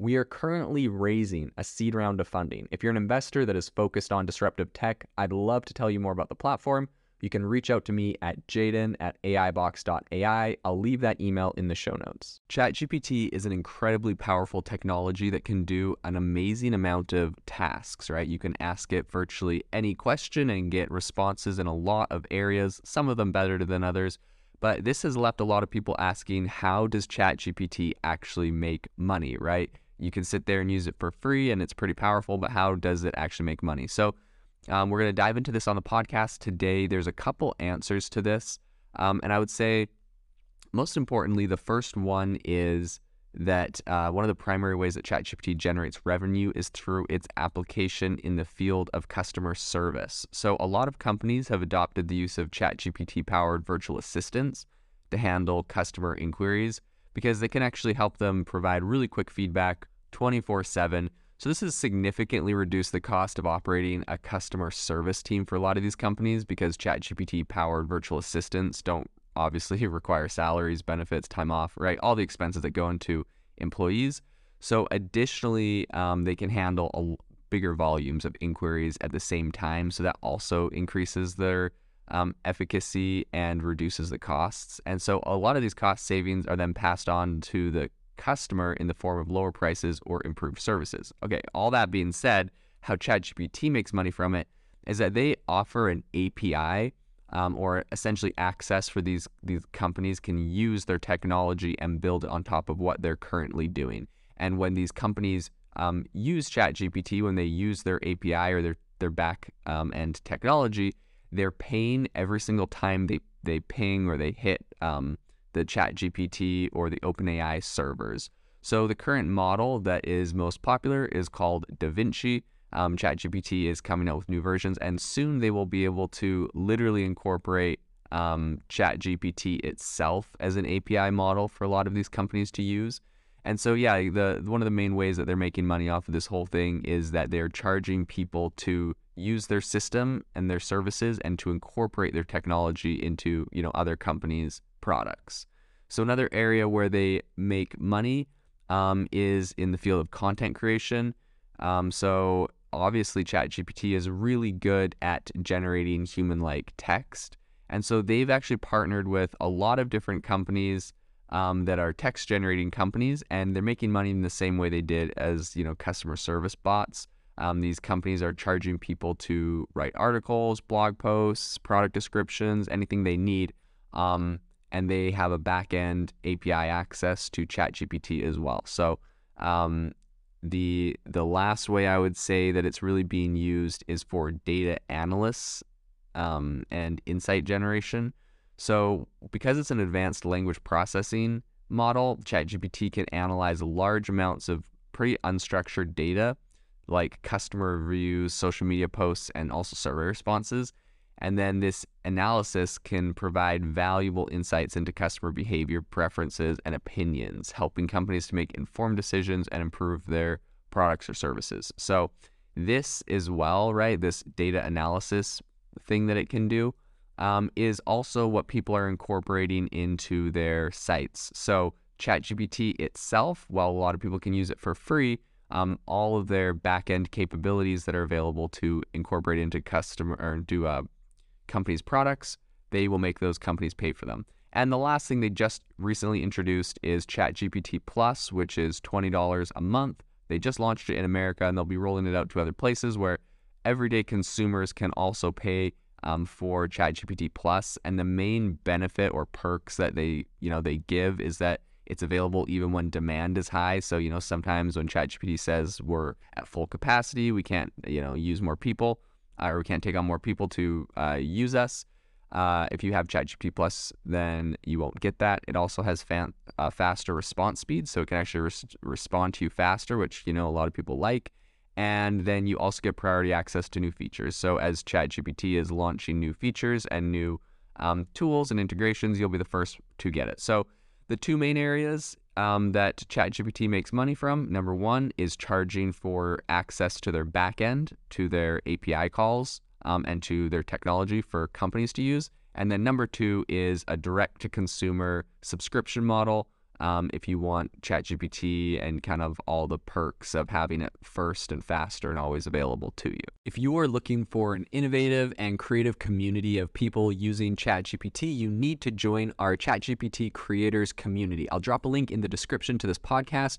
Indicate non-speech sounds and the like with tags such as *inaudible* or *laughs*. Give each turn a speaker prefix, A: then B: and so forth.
A: we are currently raising a seed round of funding. If you're an investor that is focused on disruptive tech, I'd love to tell you more about the platform. You can reach out to me at jaeden at aibox.ai. I'll leave that email in the show notes. ChatGPT is an incredibly powerful technology that can do an amazing amount of tasks, right? You can ask it virtually any question and get responses in a lot of areas, some of them better than others. But this has left a lot of people asking how does ChatGPT actually make money, right? You can sit there and use it for free and it's pretty powerful, but how does it actually make money? So, um, we're going to dive into this on the podcast today. There's a couple answers to this. Um, and I would say, most importantly, the first one is that uh, one of the primary ways that ChatGPT generates revenue is through its application in the field of customer service. So, a lot of companies have adopted the use of ChatGPT powered virtual assistants to handle customer inquiries because they can actually help them provide really quick feedback 24 7. So, this has significantly reduced the cost of operating a customer service team for a lot of these companies because ChatGPT powered virtual assistants don't obviously *laughs* require salaries, benefits, time off, right? All the expenses that go into employees. So, additionally, um, they can handle bigger volumes of inquiries at the same time. So, that also increases their um, efficacy and reduces the costs. And so a lot of these cost savings are then passed on to the customer in the form of lower prices or improved services. Okay, all that being said, how ChatGPT makes money from it is that they offer an API um, or essentially access for these these companies can use their technology and build on top of what they're currently doing. And when these companies um, use ChatGPT, when they use their API or their their back um, end technology, they're paying every single time they, they ping or they hit um, the chat GPT or the OpenAI servers. So the current model that is most popular is called DaVinci. Um, ChatGPT is coming out with new versions, and soon they will be able to literally incorporate um, ChatGPT itself as an API model for a lot of these companies to use. And so, yeah, the one of the main ways that they're making money off of this whole thing is that they're charging people to use their system and their services and to incorporate their technology into you know other companies' products. So another area where they make money um, is in the field of content creation. Um, so obviously, ChatGPT is really good at generating human-like text, and so they've actually partnered with a lot of different companies um, that are text-generating companies, and they're making money in the same way they did as you know customer service bots. Um, these companies are charging people to write articles, blog posts, product descriptions, anything they need. Um, and they have a back end API access to ChatGPT as well. So um, the the last way I would say that it's really being used is for data analysts um, and insight generation. So because it's an advanced language processing model, ChatGPT can analyze large amounts of pretty unstructured data like customer reviews, social media posts, and also survey responses. And then this analysis can provide valuable insights into customer behavior, preferences, and opinions, helping companies to make informed decisions and improve their products or services. So, this as well, right? This data analysis thing that it can do um, is also what people are incorporating into their sites. So, ChatGPT itself, while a lot of people can use it for free, um, all of their backend capabilities that are available to incorporate into customer or do uh, companies' products, they will make those companies pay for them. And the last thing they just recently introduced is ChatGPT Plus, which is $20 a month They just launched it in America and they'll be rolling it out to other places where everyday consumers can also pay um, for ChatGPT Plus. And the main benefit or perks that they, you know, they give is that it's available even when demand is high. So, you know, sometimes when ChatGPT says we're at full capacity, we can't, you know, use more people uh, or we can't take on more people to uh, use us. Uh, if you have ChatGPT Plus, then you won't get that. It also has fan, uh, faster response speed, so it can actually res- respond to you faster, which you know a lot of people like. And then you also get priority access to new features. So as ChatGPT is launching new features and new um, tools and integrations, you'll be the first to get it. So the two main areas um, that ChatGPT makes money from number one is charging for access to their backend, to their API calls, um, and to their technology for companies to use. And then number two is a direct to consumer subscription model um, if you want ChatGPT and kind of all the perks of having it first and faster and always available to you. If you are looking for an innovative and creative community of people using ChatGPT, you need to join our ChatGPT creators community. I'll drop a link in the description to this podcast.